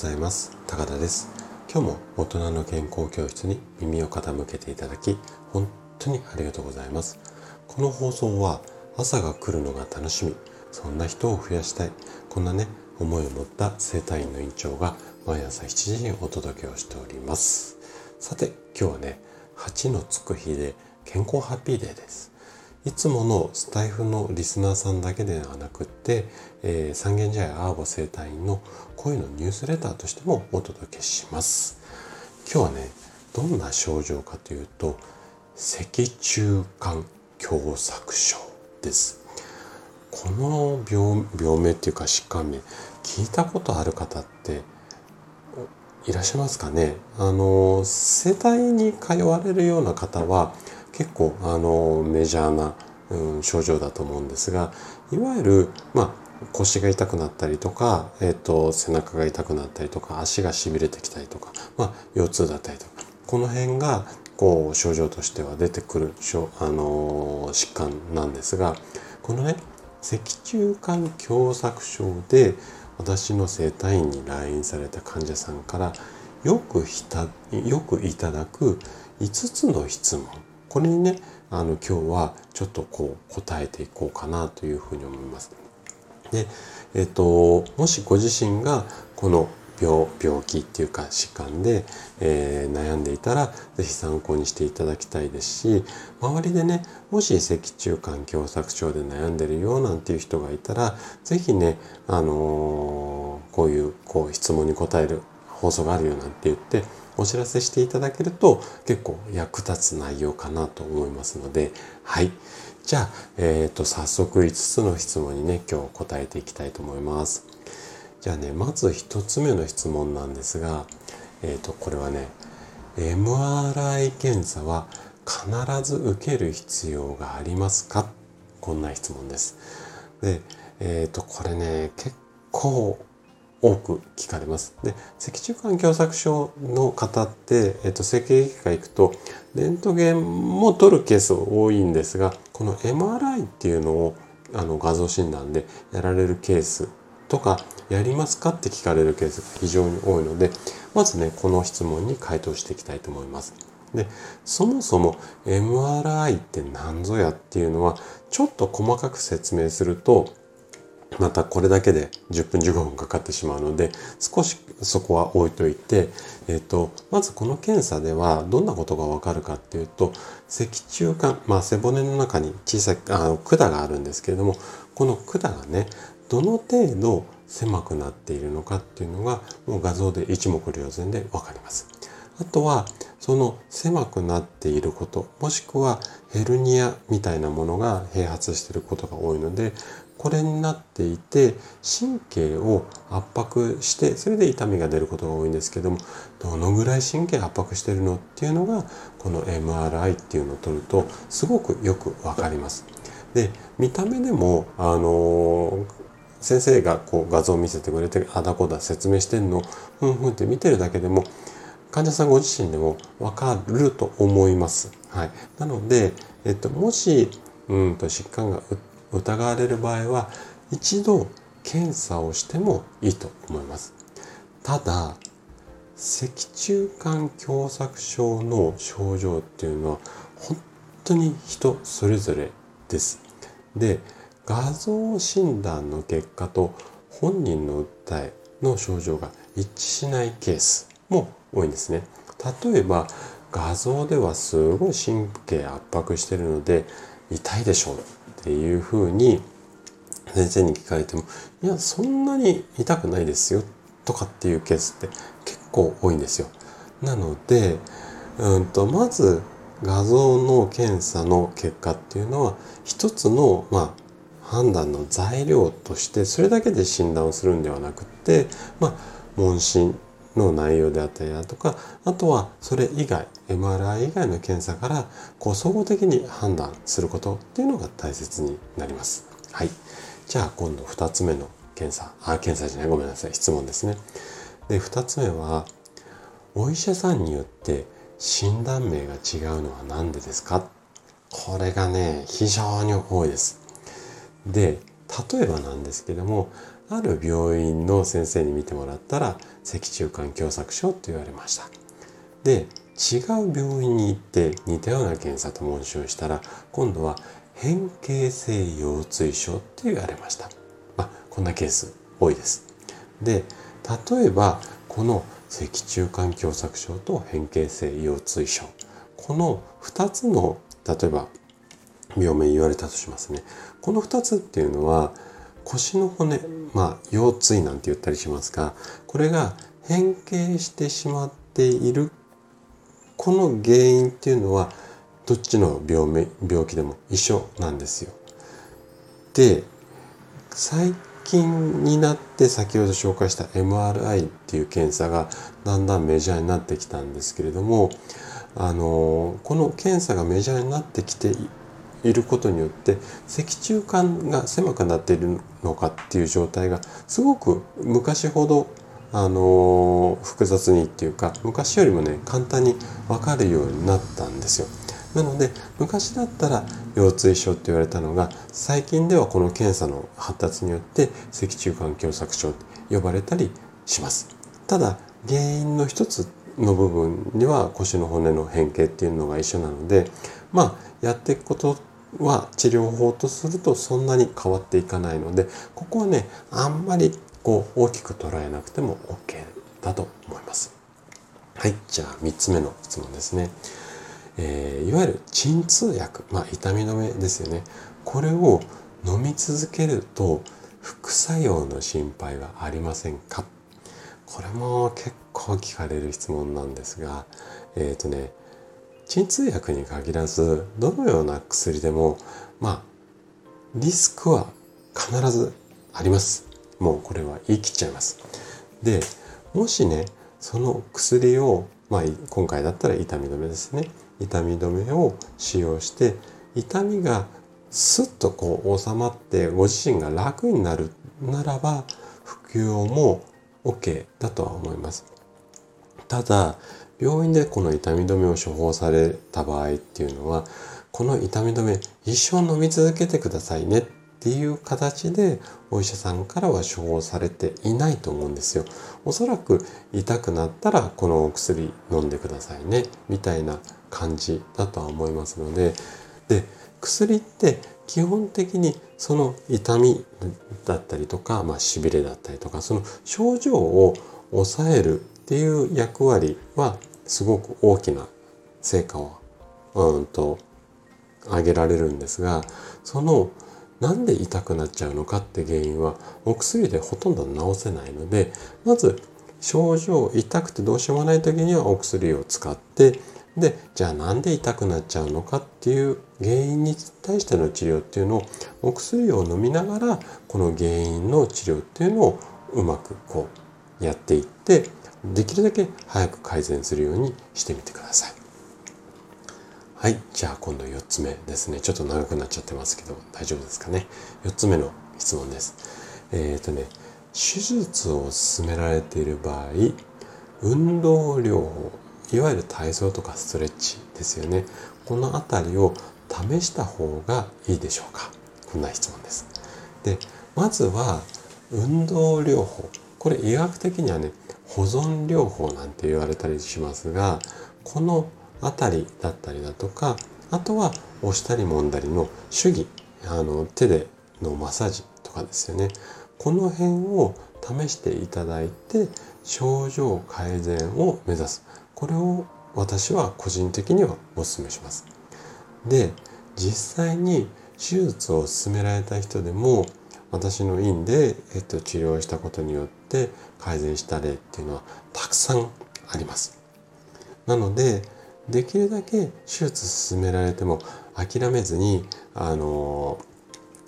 ざいます。高田です。今日も大人の健康教室に耳を傾けていただき本当にありがとうございます。この放送は朝が来るのが楽しみそんな人を増やしたいこんなね思いを持った生体院の院長が毎朝7時にお届けをしております。さて今日はね8のつく日で健康ハッピーデーです。いつものスタイフのリスナーさんだけではなくって、えー、三軒茶屋アーボ生態院の声のニュースレターとしてもお届けします。今日はね、どんな症状かというと、脊柱管狭窄症です。この病病名っていうか疾患名、聞いたことある方っていらっしゃいますかね？あの、生体に通われるような方は、結構あのメジャーな、うん、症状だと思うんですがいわゆる、まあ、腰が痛くなったりとか、えーと、背中が痛くなったりとか足がしびれてきたりとか、まあ、腰痛だったりとかこの辺がこう症状としては出てくるあの疾患なんですがこのね脊柱管狭窄症で私の整体院に来院された患者さんからよくひたよくいただく5つの質問これにねあの今日はちょっとこう答えていこうかなというふうに思います。で、えっ、ともしご自身がこの病病気っていうか疾患で、えー、悩んでいたら是非参考にしていただきたいですし周りでねもし脊柱管狭窄症で悩んでるよなんていう人がいたら是非ね、あのー、こういうこう質問に答える放送があるよなんて言ってお知らせしていただけると結構役立つ内容かなと思いますので、はい。じゃあ、えっ、ー、と、早速5つの質問にね、今日答えていきたいと思います。じゃあね、まず1つ目の質問なんですが、えっ、ー、と、これはね、MRI 検査は必ず受ける必要がありますか？こんな質問です。で、えっ、ー、と、これね、結構多く聞かれます。で、脊柱管狭窄症の方って、えっと、整形外科行くと、レントゲンも取るケース多いんですが、この MRI っていうのをあの画像診断でやられるケースとか、やりますかって聞かれるケースが非常に多いので、まずね、この質問に回答していきたいと思います。で、そもそも MRI って何ぞやっていうのは、ちょっと細かく説明すると、またこれだけで10分15分かかってしまうので少しそこは置いといて、えっと、まずこの検査ではどんなことがわかるかっていうと脊柱管、まあ、背骨の中に小さいあの管があるんですけれどもこの管がねどの程度狭くなっているのかっていうのがもう画像で一目瞭然でわかります。あとはその狭くなっていることもしくはヘルニアみたいなものが併発していることが多いのでこれになっていて神経を圧迫してそれで痛みが出ることが多いんですけどもどのぐらい神経圧迫してるのっていうのがこの MRI っていうのを取るとすごくよくわかります。で見た目でもあの先生がこう画像を見せてくれてあだこだ説明してんのふんふんって見てるだけでも患者さんご自身でもわかると思います。はい、なので、えっと、もしうんと疾患が疑われる場合は一度検査をしてもいいと思います。ただ脊柱管狭窄症の症状っていうのは本当に人それぞれです。で画像診断の結果と本人の訴えの症状が一致しないケースも多いんですね。例えば画像ではすごい神経圧迫してるので痛いでしょうっていうふうに先生に聞かれてもいやそんなに痛くないですよとかっていうケースって結構多いんですよ。なので、うんと、まず画像の検査の結果っていうのは一つの、まあ、判断の材料としてそれだけで診断をするんではなくって、まあ、問診の内容であったりだとかあとはそれ以外 MRI 以外の検査からこう総合的に判断することっていうのが大切になります。はい。じゃあ今度2つ目の検査あ検査じゃないごめんなさい質問ですね。で2つ目はお医者さんによって診断名が違うのは何でですか？これがね非常に多いです。で例えばなんですけどもある病院の先生に見てもらったら脊柱管狭窄症と言われました。で違う病院に行って似たような検査と問診をしたら今度は変形性腰椎症って言われました、まあ、こんなケース多いです。で例えばこの脊柱管狭窄症と変形性腰椎症。この2つの例えば病名言われたとしますね。この2つっていうのは腰の骨まあ腰椎なんて言ったりしますがこれが変形してしまっているこの原因っていうのはどっちの病名病気でも一緒なんですよ。で最近になって先ほど紹介した MRI っていう検査がだんだんメジャーになってきたんですけれどもあのこの検査がメジャーになってきていることによって脊柱管が狭くなっているのかっていう状態がすごく昔ほどあの複雑にっていうか昔よりもね簡単に分かるようになったんですよ。なので昔だったら腰椎症って言われたのが最近ではこの検査の発達によって脊柱管狭窄症と呼ばれたりします。ただ原因の一つの部分には腰の骨の変形っていうのが一緒なのでまあやっていくことは治療法とするとそんなに変わっていかないのでここはねあんまりこう大きく捉えなくても OK だと思います。はい、じゃあ3つ目の質問ですね。えー、いわゆる鎮痛薬、まあ、痛み止めですよね。これを飲み続けると副作用の心配はありませんか？これも結構聞かれる質問なんですが、えっ、ー、とね、鎮痛薬に限らず、どのような薬でも、まあ、リスクは必ずあります。もうこれは言い切っちゃいます。で、もしね、その薬を、まあ、今回だったら痛み止めですね。痛み止めを使用して、痛みがスッとこう収まってご自身が楽になるならば、服用も OK だとは思います。ただ、病院でこの痛み止めを処方された場合っていうのは、この痛み止め一生飲み続けてくださいねっていう形でお医者さんからは処方されていないと思うんですよ。おそらく痛くなったらこのお薬飲んでくださいねみたいな感じだとは思いますのでで薬って基本的にその痛みだったりとか、まあ、しびれだったりとかその症状を抑えるっていう役割はすごく大きな成果をうんと上げられるんですがそのなんで痛くなっちゃうのかって原因はお薬でほとんど治せないのでまず症状痛くてどうしようもない時にはお薬を使ってでじゃあなんで痛くなっちゃうのかっていう原因に対しての治療っていうのをお薬を飲みながらこの原因の治療っていうのをうまくこうやっていってできるだけ早く改善するようにしてみてください。はい。じゃあ今度4つ目ですね。ちょっと長くなっちゃってますけど、大丈夫ですかね？4つ目の質問です。えっ、ー、とね、手術を進められている場合、運動療法、いわゆる体操とかストレッチですよね。このあたりを試した方がいいでしょうか？こんな質問です。で、まずは運動療法。これ医学的にはね、保存療法なんて言われたりしますが、このあたりだったりだとかあとは押したり揉んだりの手技あの手でのマッサージとかですよね。この辺を試していただいて症状改善を目指す。これを私は個人的にはお勧めします。で実際に手術を進められた人でも私の院で、えっと、治療したことによって改善した例っていうのはたくさんありますなのでできるだけ手術進められても諦めずにあの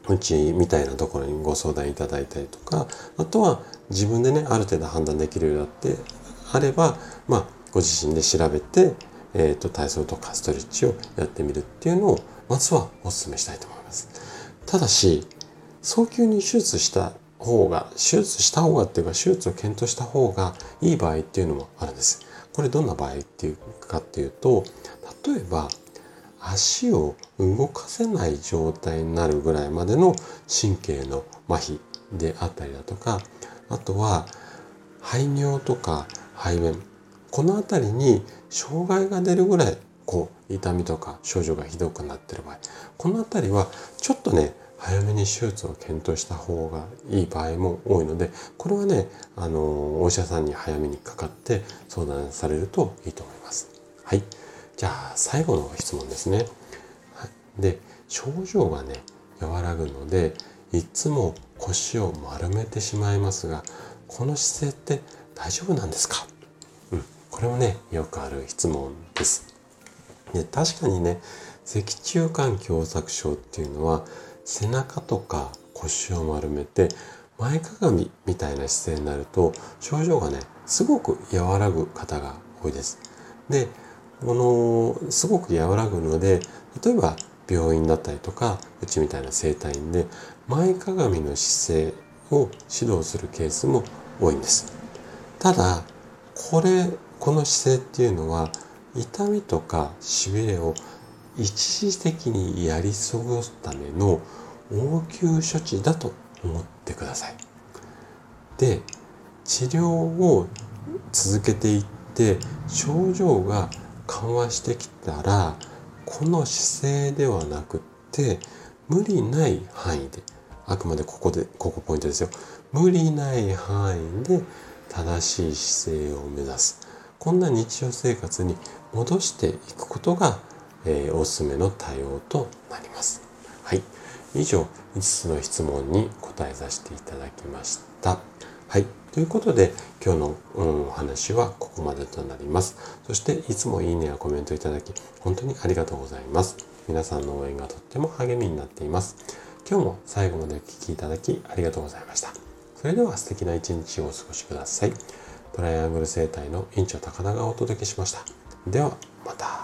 うちみたいなところにご相談いただいたりとかあとは自分でねある程度判断できるようになってあればまあご自身で調べて、えーと、体操とかストレッチをやってみるっていうのをまずはお勧めしたいと思います。ただし早急に手術した方が手術した方がっていうか手術を検討した方がいい場合っていうのもあるんです。これどんな場合っていうかっていうと例えば足を動かせない状態になるぐらいまでの神経の麻痺であったりだとかあとは排尿とか排便この辺りに障害が出るぐらいこう痛みとか症状がひどくなってる場合この辺りはちょっとね早めに手術を検討した方がいい場合も多いのでこれはねあのお医者さんに早めにかかって相談されるといいと思います。はい、じゃあ最後の質問ですね。はい、で症状がね和らぐのでいつも腰を丸めてしまいますがこの姿勢って大丈夫なんですか、うん、これもねよくある質問です。で確かにね脊柱管狭窄症っていうのは背中とか腰を丸めて前かがみみたいな姿勢になると症状がねすごく和らぐ方が多いです。でこのすごく和らぐので例えば病院だったりとかうちみたいな整体院で前かがみの姿勢を指導するケースも多いんです。ただこれこの姿勢っていうのは痛みとかしびれを一時的にやり過ごすための応急処置だと思ってください。で治療を続けていって症状が緩和してきたらこの姿勢ではなくって無理ない範囲であくまでここでここポイントですよ無理ない範囲で正しい姿勢を目指すこんな日常生活に戻していくことがえー、おすすめの対応となります。はい。以上、5つの質問に答えさせていただきました。はい。ということで、今日の、うん、お話はここまでとなります。そして、いつもいいねやコメントいただき、本当にありがとうございます。皆さんの応援がとっても励みになっています。今日も最後までお聴きいただきありがとうございました。それでは素敵な一日をお過ごしください。トライアングル生態の院長高田がお届けしました。では、また。